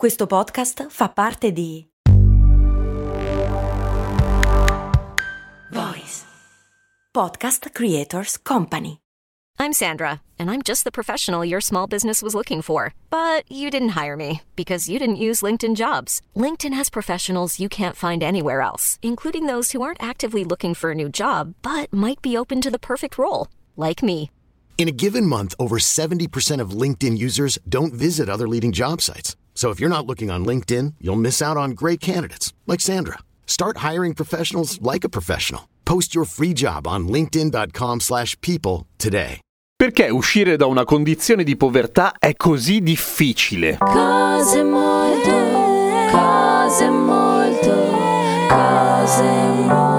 Questo podcast fa parte di Voice Podcast Creators Company. I'm Sandra, and I'm just the professional your small business was looking for. But you didn't hire me because you didn't use LinkedIn jobs. LinkedIn has professionals you can't find anywhere else, including those who aren't actively looking for a new job but might be open to the perfect role, like me. In a given month, over 70% of LinkedIn users don't visit other leading job sites. So if you're not looking on LinkedIn, you'll miss out on great candidates like Sandra. Start hiring professionals like a professional. Post your free job on linkedin.com/people today. Perché uscire da una condizione di povertà è così difficile? Cose molto, cose molto, cose molto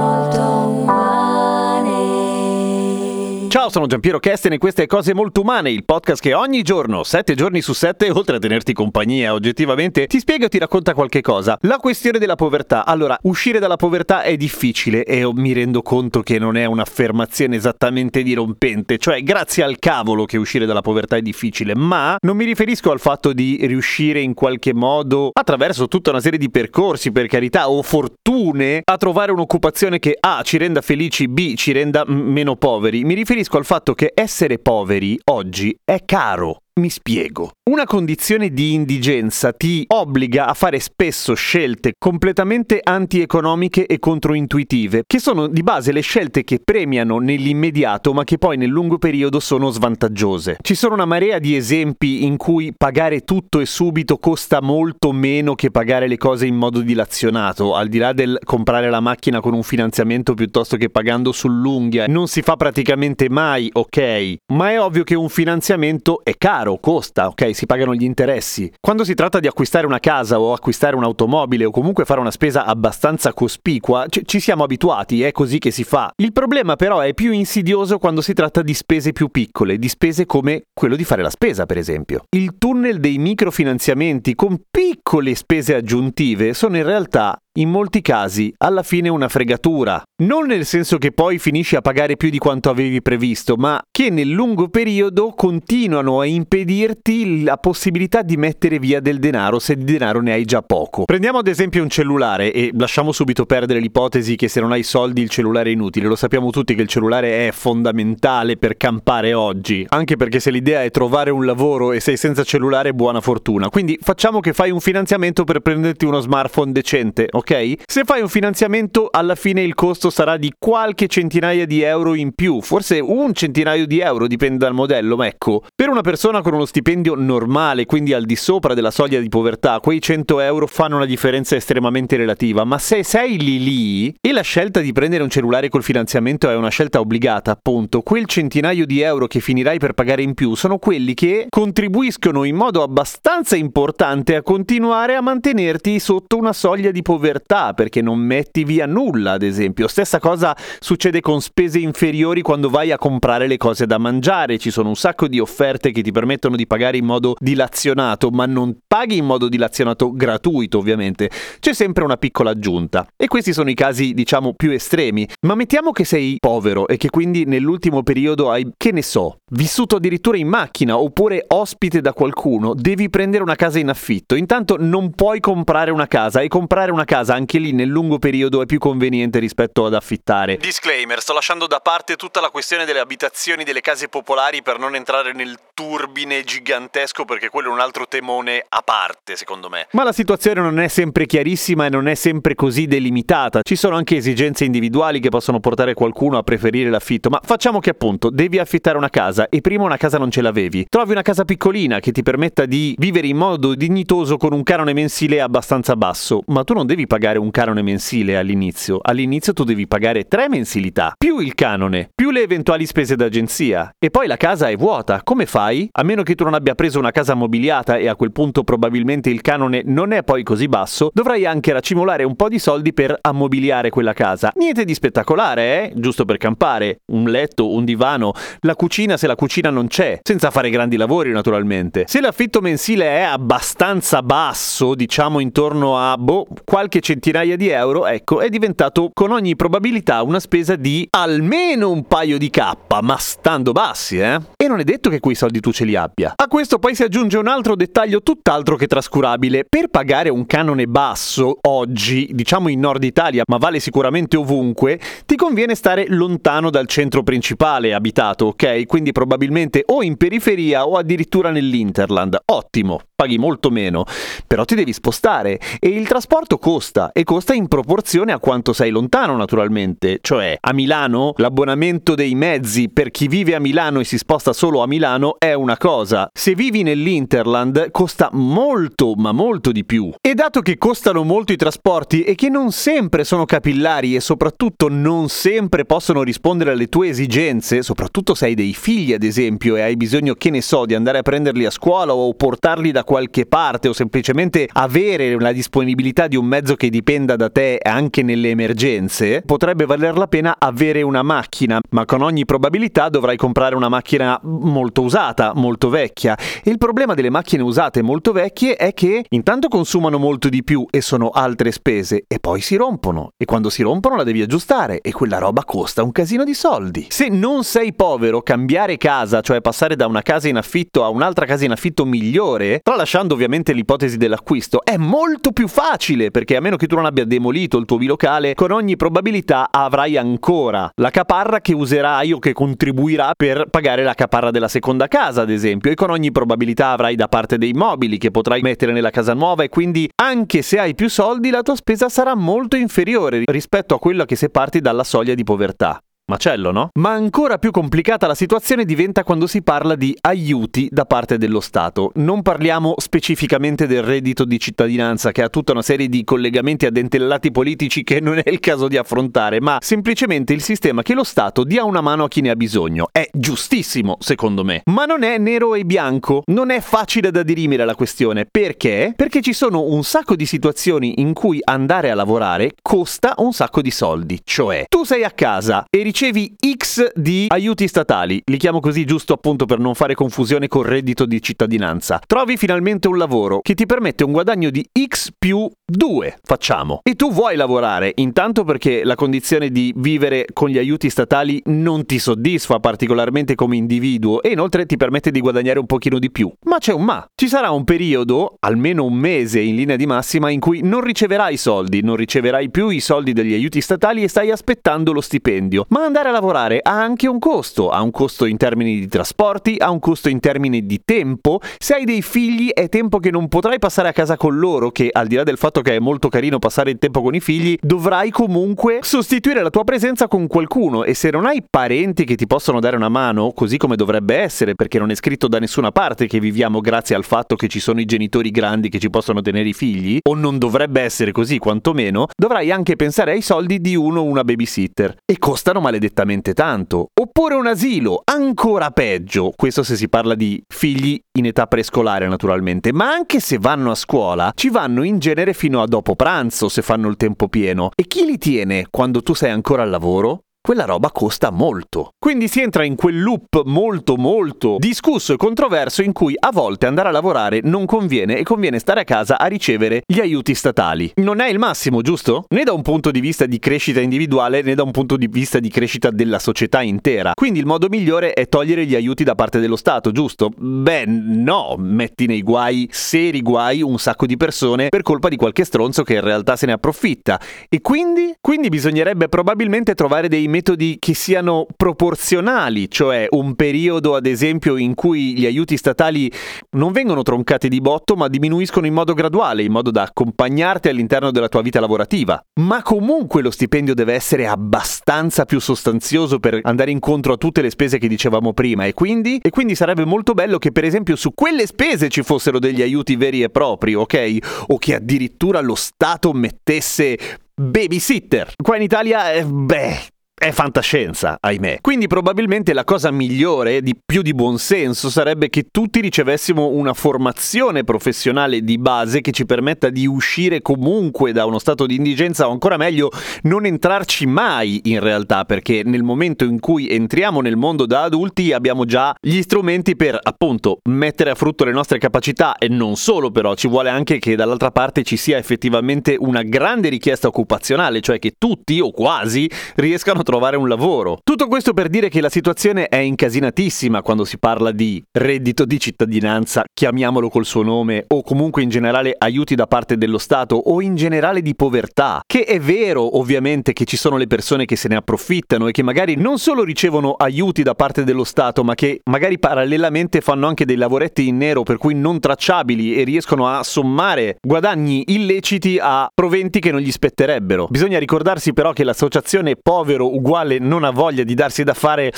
Ciao, sono Giampiero Kesten e queste Cose Molto Umane, il podcast che ogni giorno, 7 giorni su 7, oltre a tenerti compagnia oggettivamente, ti spiega o ti racconta qualche cosa. La questione della povertà. Allora, uscire dalla povertà è difficile e mi rendo conto che non è un'affermazione esattamente dirompente, cioè grazie al cavolo che uscire dalla povertà è difficile, ma non mi riferisco al fatto di riuscire in qualche modo, attraverso tutta una serie di percorsi, per carità, o fortune, a trovare un'occupazione che A ci renda felici, B ci renda m- meno poveri. Mi riferisco al fatto che essere poveri oggi è caro. Mi spiego. Una condizione di indigenza ti obbliga a fare spesso scelte completamente antieconomiche e controintuitive, che sono di base le scelte che premiano nell'immediato ma che poi nel lungo periodo sono svantaggiose. Ci sono una marea di esempi in cui pagare tutto e subito costa molto meno che pagare le cose in modo dilazionato, al di là del comprare la macchina con un finanziamento piuttosto che pagando sull'unghia. Non si fa praticamente mai, ok, ma è ovvio che un finanziamento è caro caro, costa, ok, si pagano gli interessi. Quando si tratta di acquistare una casa o acquistare un'automobile o comunque fare una spesa abbastanza cospicua, c- ci siamo abituati, è così che si fa. Il problema però è più insidioso quando si tratta di spese più piccole, di spese come quello di fare la spesa, per esempio. Il tunnel dei microfinanziamenti con piccole spese aggiuntive sono in realtà in molti casi alla fine una fregatura. Non nel senso che poi finisci a pagare più di quanto avevi previsto, ma che nel lungo periodo continuano a impedirti la possibilità di mettere via del denaro se di denaro ne hai già poco. Prendiamo ad esempio un cellulare e lasciamo subito perdere l'ipotesi che se non hai soldi il cellulare è inutile. Lo sappiamo tutti che il cellulare è fondamentale per campare oggi, anche perché se l'idea è trovare un lavoro e sei senza cellulare buona fortuna. Quindi facciamo che fai un finanziamento per prenderti uno smartphone decente, ok? Se fai un finanziamento, alla fine il costo sarà di qualche centinaia di euro in più, forse un centinaio di euro, dipende dal modello, ma ecco, per una persona con uno stipendio normale, quindi al di sopra della soglia di povertà, quei 100 euro fanno una differenza estremamente relativa, ma se sei lì lì e la scelta di prendere un cellulare col finanziamento è una scelta obbligata, appunto, quel centinaio di euro che finirai per pagare in più sono quelli che contribuiscono in modo abbastanza importante a continuare a mantenerti sotto una soglia di povertà, perché non metti via nulla, ad esempio. Stessa cosa succede con spese inferiori quando vai a comprare le cose da mangiare, ci sono un sacco di offerte che ti permettono di pagare in modo dilazionato, ma non paghi in modo dilazionato gratuito, ovviamente. C'è sempre una piccola aggiunta. E questi sono i casi, diciamo, più estremi. Ma mettiamo che sei povero e che quindi nell'ultimo periodo hai, che ne so, vissuto addirittura in macchina oppure ospite da qualcuno, devi prendere una casa in affitto. Intanto non puoi comprare una casa e comprare una casa anche lì nel lungo periodo è più conveniente rispetto ad affittare. Disclaimer, sto lasciando da parte tutta la questione delle abitazioni delle case popolari per non entrare nel turbine gigantesco perché quello è un altro temone a parte, secondo me. Ma la situazione non è sempre chiarissima e non è sempre così delimitata. Ci sono anche esigenze individuali che possono portare qualcuno a preferire l'affitto, ma facciamo che appunto devi affittare una casa e prima una casa non ce l'avevi. Trovi una casa piccolina che ti permetta di vivere in modo dignitoso con un canone mensile abbastanza basso, ma tu non devi pagare un canone mensile all'inizio. All'inizio tu devi pagare tre mensilità, più il canone, più le eventuali spese d'agenzia e poi la casa è vuota. Come fai? A meno che tu non abbia preso una casa mobiliata e a quel punto probabilmente il canone non è poi così basso, dovrai anche racimolare un po' di soldi per ammobiliare quella casa. Niente di spettacolare, eh? Giusto per campare. Un letto, un divano, la cucina se la cucina non c'è, senza fare grandi lavori naturalmente. Se l'affitto mensile è abbastanza basso, diciamo intorno a boh, qualche centinaia di euro, ecco, è diventato con ogni probabilità una spesa di almeno un paio di K, ma stando bassi, eh? E non è detto che quei soldi tu ce li abbia. A questo poi si aggiunge un altro dettaglio tutt'altro che trascurabile. Per pagare un canone basso oggi, diciamo in Nord Italia, ma vale sicuramente ovunque, ti conviene stare lontano dal centro principale abitato, ok? Quindi probabilmente o in periferia o addirittura nell'Interland. Ottimo, paghi molto meno, però ti devi spostare. E il trasporto costa e costa in proporzione a quanto sei lontano naturalmente, cioè a Milano l'abbonamento dei mezzi per chi vive a Milano e si sposta solo a Milano è una cosa, se vivi nell'Interland costa molto ma molto di più. E dato che costano molto i trasporti e che non sempre sono capillari e soprattutto non sempre possono rispondere alle tue esigenze, soprattutto se hai dei figli ad esempio e hai bisogno che ne so di andare a prenderli a scuola o portarli da qualche parte o semplicemente avere la disponibilità di un mezzo che dipenda da te anche nelle emergenze, potrebbe valer la pena avere una macchina, ma con ogni probabilità dovrai comprare una macchina molto usata, molto vecchia. Il problema delle macchine usate molto vecchie è che intanto consumano molto di più e sono altre spese e poi si rompono e quando si rompono la devi aggiustare e quella roba costa un casino di soldi. Se non sei povero, cambiare casa, cioè passare da una casa in affitto a un'altra casa in affitto migliore, tra tralasciando ovviamente l'ipotesi dell'acquisto, è molto più facile perché a meno che tu non abbia demolito il tuo bilocale, con ogni probabilità avrai ancora la caparra che userai o che contribuirà per pagare la caparra della seconda casa, ad esempio, e con ogni probabilità avrai da parte dei mobili che potrai mettere nella casa nuova e quindi anche se hai più soldi la tua spesa sarà molto inferiore rispetto a quella che se parti dalla soglia di povertà. Macello, no? Ma ancora più complicata la situazione diventa quando si parla di aiuti da parte dello Stato. Non parliamo specificamente del reddito di cittadinanza che ha tutta una serie di collegamenti addentellati politici che non è il caso di affrontare, ma semplicemente il sistema che lo Stato dia una mano a chi ne ha bisogno. È giustissimo, secondo me. Ma non è nero e bianco, non è facile da dirimere la questione. Perché? Perché ci sono un sacco di situazioni in cui andare a lavorare costa un sacco di soldi. Cioè, tu sei a casa e ricevi ricevi X di aiuti statali, li chiamo così giusto appunto per non fare confusione col reddito di cittadinanza. Trovi finalmente un lavoro che ti permette un guadagno di X più 2, facciamo. E tu vuoi lavorare, intanto perché la condizione di vivere con gli aiuti statali non ti soddisfa particolarmente come individuo e inoltre ti permette di guadagnare un pochino di più. Ma c'è un ma. Ci sarà un periodo, almeno un mese in linea di massima, in cui non riceverai soldi, non riceverai più i soldi degli aiuti statali e stai aspettando lo stipendio. Ma andare a lavorare ha anche un costo, ha un costo in termini di trasporti, ha un costo in termini di tempo. Se hai dei figli è tempo che non potrai passare a casa con loro, che al di là del fatto che è molto carino passare il tempo con i figli, dovrai comunque sostituire la tua presenza con qualcuno e se non hai parenti che ti possono dare una mano, così come dovrebbe essere, perché non è scritto da nessuna parte che viviamo grazie al fatto che ci sono i genitori grandi che ci possono tenere i figli, o non dovrebbe essere così quantomeno, dovrai anche pensare ai soldi di uno o una babysitter. E costano maledettamente maledettamente tanto. Oppure un asilo, ancora peggio, questo se si parla di figli in età prescolare naturalmente, ma anche se vanno a scuola, ci vanno in genere fino a dopo pranzo se fanno il tempo pieno. E chi li tiene quando tu sei ancora al lavoro? Quella roba costa molto. Quindi si entra in quel loop molto molto discusso e controverso in cui a volte andare a lavorare non conviene e conviene stare a casa a ricevere gli aiuti statali. Non è il massimo, giusto? Né da un punto di vista di crescita individuale né da un punto di vista di crescita della società intera. Quindi il modo migliore è togliere gli aiuti da parte dello Stato, giusto? Beh, no, metti nei guai, seri guai, un sacco di persone per colpa di qualche stronzo che in realtà se ne approfitta. E quindi? Quindi bisognerebbe probabilmente trovare dei metodi che siano proporzionali, cioè un periodo ad esempio in cui gli aiuti statali non vengono troncati di botto ma diminuiscono in modo graduale, in modo da accompagnarti all'interno della tua vita lavorativa. Ma comunque lo stipendio deve essere abbastanza più sostanzioso per andare incontro a tutte le spese che dicevamo prima e quindi, e quindi sarebbe molto bello che per esempio su quelle spese ci fossero degli aiuti veri e propri, ok? O che addirittura lo Stato mettesse babysitter. Qua in Italia, eh, beh, è fantascienza, ahimè. Quindi probabilmente la cosa migliore, di più di buonsenso, sarebbe che tutti ricevessimo una formazione professionale di base che ci permetta di uscire comunque da uno stato di indigenza o ancora meglio non entrarci mai in realtà, perché nel momento in cui entriamo nel mondo da adulti abbiamo già gli strumenti per appunto mettere a frutto le nostre capacità e non solo però, ci vuole anche che dall'altra parte ci sia effettivamente una grande richiesta occupazionale, cioè che tutti o quasi riescano a trovare un lavoro. Tutto questo per dire che la situazione è incasinatissima quando si parla di reddito di cittadinanza, chiamiamolo col suo nome, o comunque in generale aiuti da parte dello Stato o in generale di povertà, che è vero ovviamente che ci sono le persone che se ne approfittano e che magari non solo ricevono aiuti da parte dello Stato, ma che magari parallelamente fanno anche dei lavoretti in nero per cui non tracciabili e riescono a sommare guadagni illeciti a proventi che non gli spetterebbero. Bisogna ricordarsi però che l'associazione povero uguale non ha voglia di darsi da fare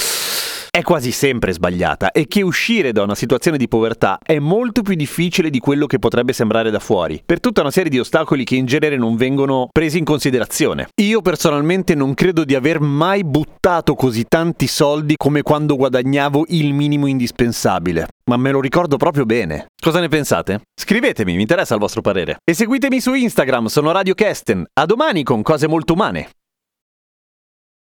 è quasi sempre sbagliata e che uscire da una situazione di povertà è molto più difficile di quello che potrebbe sembrare da fuori, per tutta una serie di ostacoli che in genere non vengono presi in considerazione. Io personalmente non credo di aver mai buttato così tanti soldi come quando guadagnavo il minimo indispensabile, ma me lo ricordo proprio bene. Cosa ne pensate? Scrivetemi, mi interessa il vostro parere. E seguitemi su Instagram, sono Radio Kesten. A domani con cose molto umane.